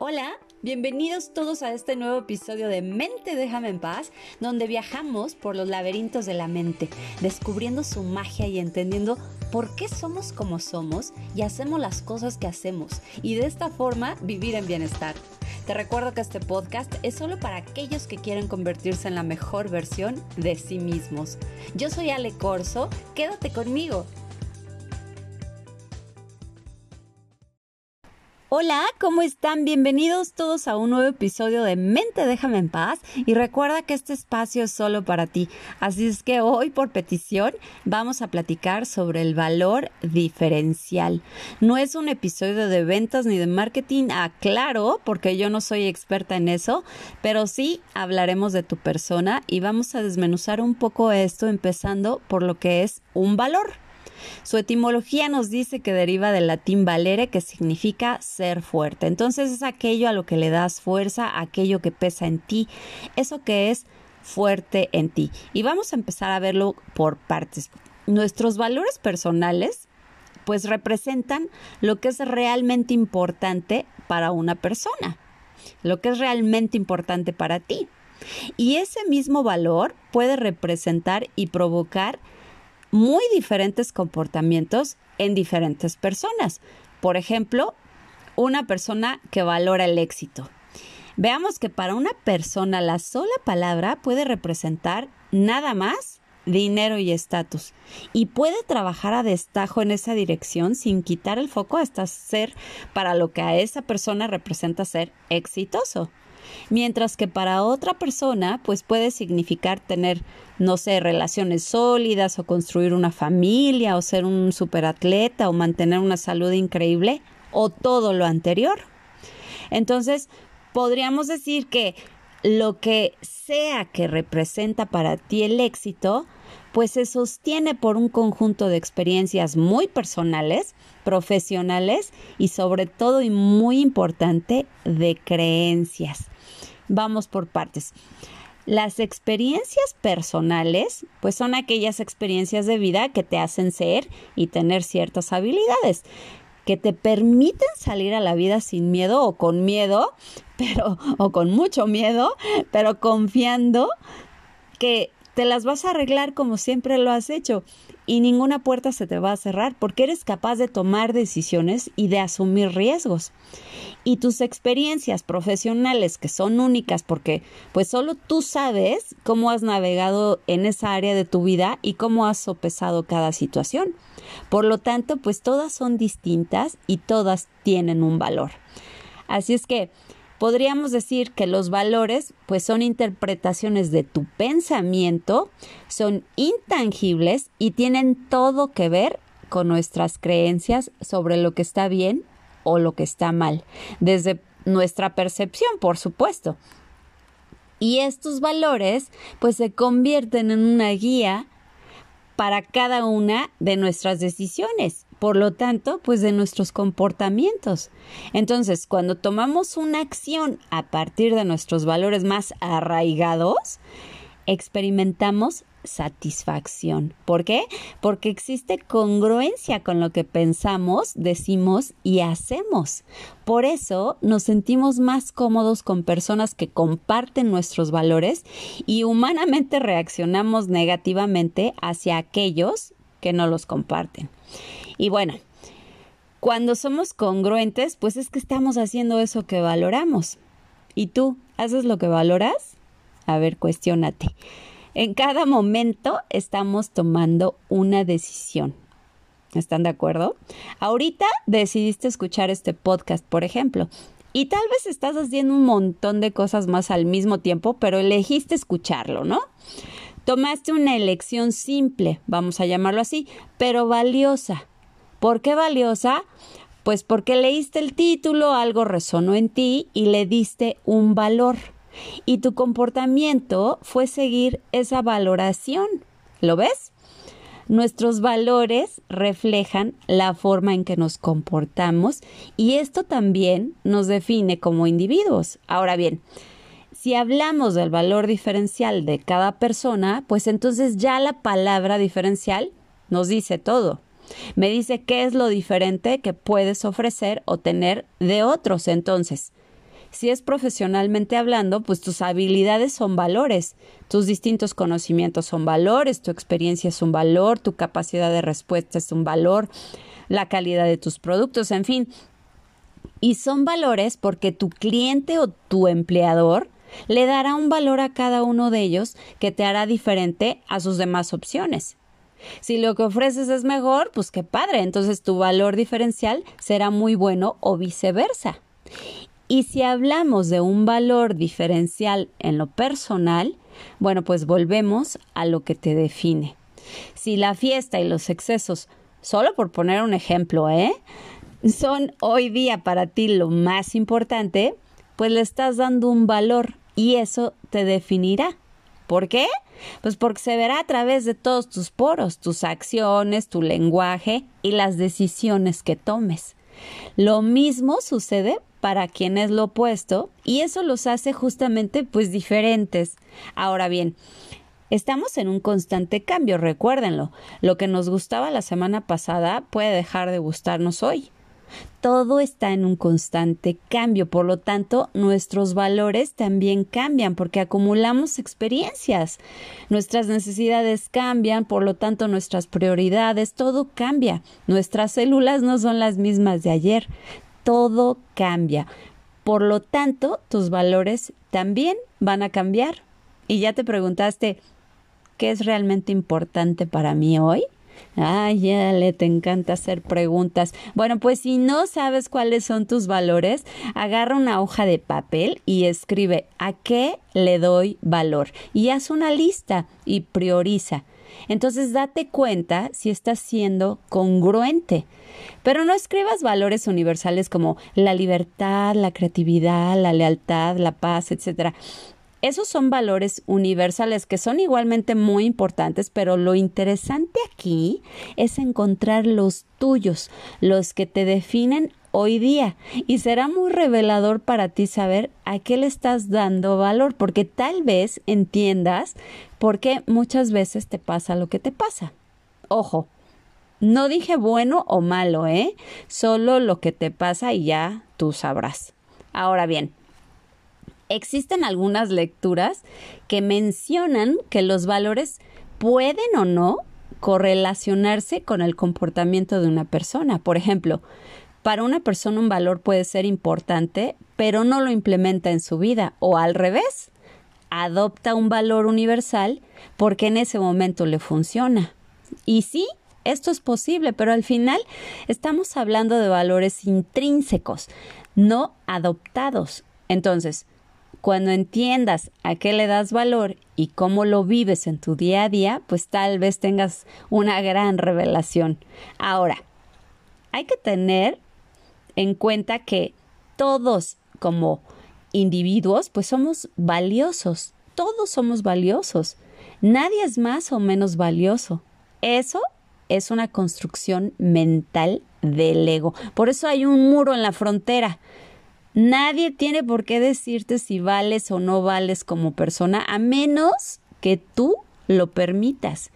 Hola, bienvenidos todos a este nuevo episodio de Mente Déjame en Paz, donde viajamos por los laberintos de la mente, descubriendo su magia y entendiendo por qué somos como somos y hacemos las cosas que hacemos, y de esta forma vivir en bienestar. Te recuerdo que este podcast es solo para aquellos que quieren convertirse en la mejor versión de sí mismos. Yo soy Ale Corso, quédate conmigo. Hola, ¿cómo están? Bienvenidos todos a un nuevo episodio de Mente Déjame en paz y recuerda que este espacio es solo para ti. Así es que hoy por petición vamos a platicar sobre el valor diferencial. No es un episodio de ventas ni de marketing, aclaro, porque yo no soy experta en eso, pero sí hablaremos de tu persona y vamos a desmenuzar un poco esto empezando por lo que es un valor. Su etimología nos dice que deriva del latín valere, que significa ser fuerte. Entonces es aquello a lo que le das fuerza, aquello que pesa en ti, eso que es fuerte en ti. Y vamos a empezar a verlo por partes. Nuestros valores personales pues representan lo que es realmente importante para una persona, lo que es realmente importante para ti. Y ese mismo valor puede representar y provocar muy diferentes comportamientos en diferentes personas. Por ejemplo, una persona que valora el éxito. Veamos que para una persona la sola palabra puede representar nada más dinero y estatus y puede trabajar a destajo en esa dirección sin quitar el foco hasta ser para lo que a esa persona representa ser exitoso mientras que para otra persona pues puede significar tener, no sé, relaciones sólidas o construir una familia o ser un superatleta o mantener una salud increíble o todo lo anterior. Entonces, podríamos decir que lo que sea que representa para ti el éxito, pues se sostiene por un conjunto de experiencias muy personales, profesionales y sobre todo y muy importante de creencias. Vamos por partes. Las experiencias personales, pues son aquellas experiencias de vida que te hacen ser y tener ciertas habilidades, que te permiten salir a la vida sin miedo o con miedo, pero o con mucho miedo, pero confiando que te las vas a arreglar como siempre lo has hecho y ninguna puerta se te va a cerrar porque eres capaz de tomar decisiones y de asumir riesgos. Y tus experiencias profesionales que son únicas porque pues solo tú sabes cómo has navegado en esa área de tu vida y cómo has sopesado cada situación. Por lo tanto, pues todas son distintas y todas tienen un valor. Así es que Podríamos decir que los valores pues son interpretaciones de tu pensamiento, son intangibles y tienen todo que ver con nuestras creencias sobre lo que está bien o lo que está mal, desde nuestra percepción, por supuesto. Y estos valores pues se convierten en una guía para cada una de nuestras decisiones por lo tanto, pues de nuestros comportamientos. Entonces, cuando tomamos una acción a partir de nuestros valores más arraigados, experimentamos satisfacción. ¿Por qué? Porque existe congruencia con lo que pensamos, decimos y hacemos. Por eso nos sentimos más cómodos con personas que comparten nuestros valores y humanamente reaccionamos negativamente hacia aquellos que no los comparten. Y bueno, cuando somos congruentes, pues es que estamos haciendo eso que valoramos. ¿Y tú haces lo que valoras? A ver, cuestiónate. En cada momento estamos tomando una decisión. ¿Están de acuerdo? Ahorita decidiste escuchar este podcast, por ejemplo, y tal vez estás haciendo un montón de cosas más al mismo tiempo, pero elegiste escucharlo, ¿no? Tomaste una elección simple, vamos a llamarlo así, pero valiosa. ¿Por qué valiosa? Pues porque leíste el título, algo resonó en ti y le diste un valor. Y tu comportamiento fue seguir esa valoración. ¿Lo ves? Nuestros valores reflejan la forma en que nos comportamos y esto también nos define como individuos. Ahora bien, si hablamos del valor diferencial de cada persona, pues entonces ya la palabra diferencial nos dice todo. Me dice qué es lo diferente que puedes ofrecer o tener de otros. Entonces, Si es profesionalmente hablando, pues tus habilidades son valores, tus distintos conocimientos son valores, tu experiencia es un valor, tu capacidad de respuesta es un valor, la calidad de tus productos, en fin. Y son valores porque tu cliente o tu empleador le dará un valor a cada uno de ellos que te hará diferente a sus demás opciones. Si lo que ofreces es mejor, pues qué padre, entonces tu valor diferencial será muy bueno o viceversa. Y si hablamos de un valor diferencial en lo personal, bueno, pues volvemos a lo que te define. Si la fiesta y los excesos, solo por poner un ejemplo, ¿eh? son hoy día para ti lo más importante, pues le estás dando un valor y eso te definirá. ¿Por qué? Pues porque se verá a través de todos tus poros, tus acciones, tu lenguaje y las decisiones que tomes. Lo mismo sucede para quien es lo opuesto y eso los hace justamente pues diferentes. Ahora bien, Estamos en un constante cambio, recuérdenlo. Lo que nos gustaba la semana pasada puede dejar de gustarnos hoy. Todo está en un constante cambio, por lo tanto, nuestros valores también cambian porque acumulamos experiencias. Nuestras necesidades cambian, por lo tanto, nuestras prioridades, todo cambia. Nuestras células no son las mismas de ayer. Todo cambia. Por lo tanto, tus valores también van a cambiar. Y ya te preguntaste, ¿qué es realmente importante para mí hoy? Ay, ya le te encanta hacer preguntas. Bueno, pues si no sabes cuáles son tus valores, agarra una hoja de papel y escribe a qué le doy valor y haz una lista y prioriza. Entonces date cuenta si estás siendo congruente. Pero no escribas valores universales como la libertad, la creatividad, la lealtad, la paz, etcétera. Esos son valores universales que son igualmente muy importantes, pero lo interesante aquí es encontrar los tuyos, los que te definen hoy día. Y será muy revelador para ti saber a qué le estás dando valor, porque tal vez entiendas por qué muchas veces te pasa lo que te pasa. Ojo, no dije bueno o malo, ¿eh? Solo lo que te pasa y ya tú sabrás. Ahora bien, existen algunas lecturas que mencionan que los valores pueden o no correlacionarse con el comportamiento de una persona. Por ejemplo, para una persona un valor puede ser importante, pero no lo implementa en su vida, o al revés, adopta un valor universal porque en ese momento le funciona. Y sí, esto es posible, pero al final estamos hablando de valores intrínsecos, no adoptados. Entonces, cuando entiendas a qué le das valor y cómo lo vives en tu día a día, pues tal vez tengas una gran revelación. Ahora, hay que tener en cuenta que todos como individuos, pues somos valiosos. Todos somos valiosos. Nadie es más o menos valioso. Eso es una construcción mental del ego. Por eso hay un muro en la frontera. Nadie tiene por qué decirte si vales o no vales como persona a menos que tú lo permitas.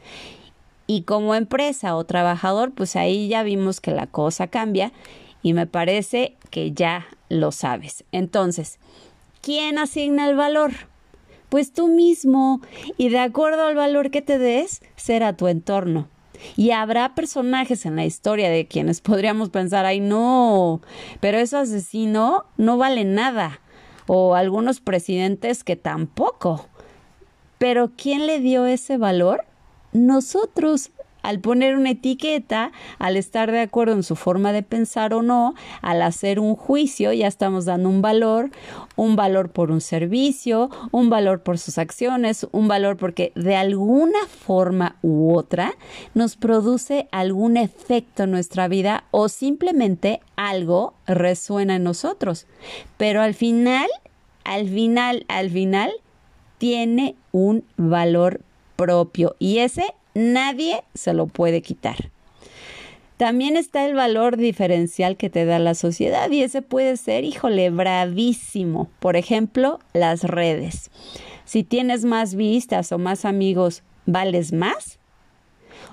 Y como empresa o trabajador, pues ahí ya vimos que la cosa cambia y me parece que ya lo sabes. Entonces, ¿quién asigna el valor? Pues tú mismo y de acuerdo al valor que te des, será tu entorno. Y habrá personajes en la historia de quienes podríamos pensar, ay no, pero ese asesino no vale nada. O algunos presidentes que tampoco. Pero ¿quién le dio ese valor? Nosotros, al poner una etiqueta, al estar de acuerdo en su forma de pensar o no, al hacer un juicio, ya estamos dando un valor, un valor por un servicio, un valor por sus acciones, un valor porque de alguna forma u otra nos produce algún efecto en nuestra vida o simplemente algo resuena en nosotros. Pero al final, al final, al final, tiene un valor propio y ese Nadie se lo puede quitar. También está el valor diferencial que te da la sociedad y ese puede ser, híjole, bravísimo. Por ejemplo, las redes. Si tienes más vistas o más amigos, ¿vales más?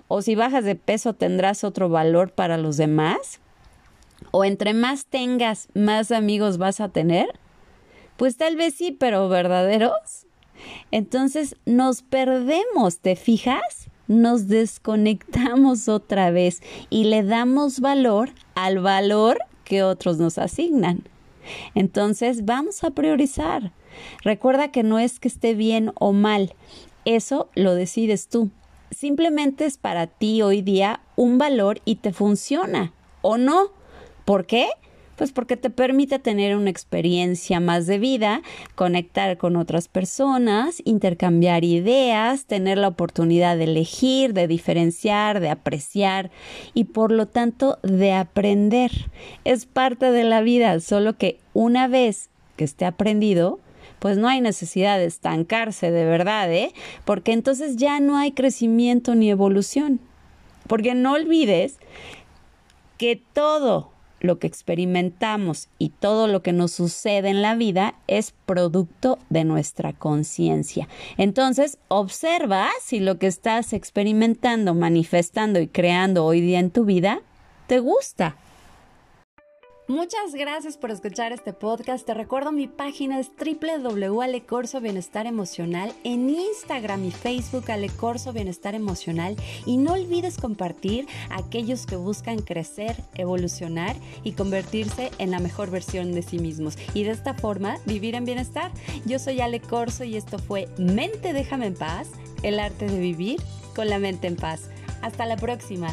¿O si bajas de peso tendrás otro valor para los demás? ¿O entre más tengas, más amigos vas a tener? Pues tal vez sí, pero verdaderos. Entonces nos perdemos, ¿te fijas? Nos desconectamos otra vez y le damos valor al valor que otros nos asignan. Entonces vamos a priorizar. Recuerda que no es que esté bien o mal, eso lo decides tú. Simplemente es para ti hoy día un valor y te funciona o no. ¿Por qué? Pues porque te permite tener una experiencia más de vida, conectar con otras personas, intercambiar ideas, tener la oportunidad de elegir, de diferenciar, de apreciar y por lo tanto de aprender. Es parte de la vida, solo que una vez que esté aprendido, pues no hay necesidad de estancarse de verdad, ¿eh? Porque entonces ya no hay crecimiento ni evolución. Porque no olvides que todo lo que experimentamos y todo lo que nos sucede en la vida es producto de nuestra conciencia. Entonces, observa si lo que estás experimentando, manifestando y creando hoy día en tu vida te gusta. Muchas gracias por escuchar este podcast. Te recuerdo mi página es www.alecorso Bienestar Emocional en Instagram y Facebook Alecorso Bienestar Emocional y no olvides compartir a aquellos que buscan crecer, evolucionar y convertirse en la mejor versión de sí mismos y de esta forma vivir en bienestar. Yo soy Ale Corso y esto fue Mente déjame en paz, el arte de vivir con la mente en paz. Hasta la próxima.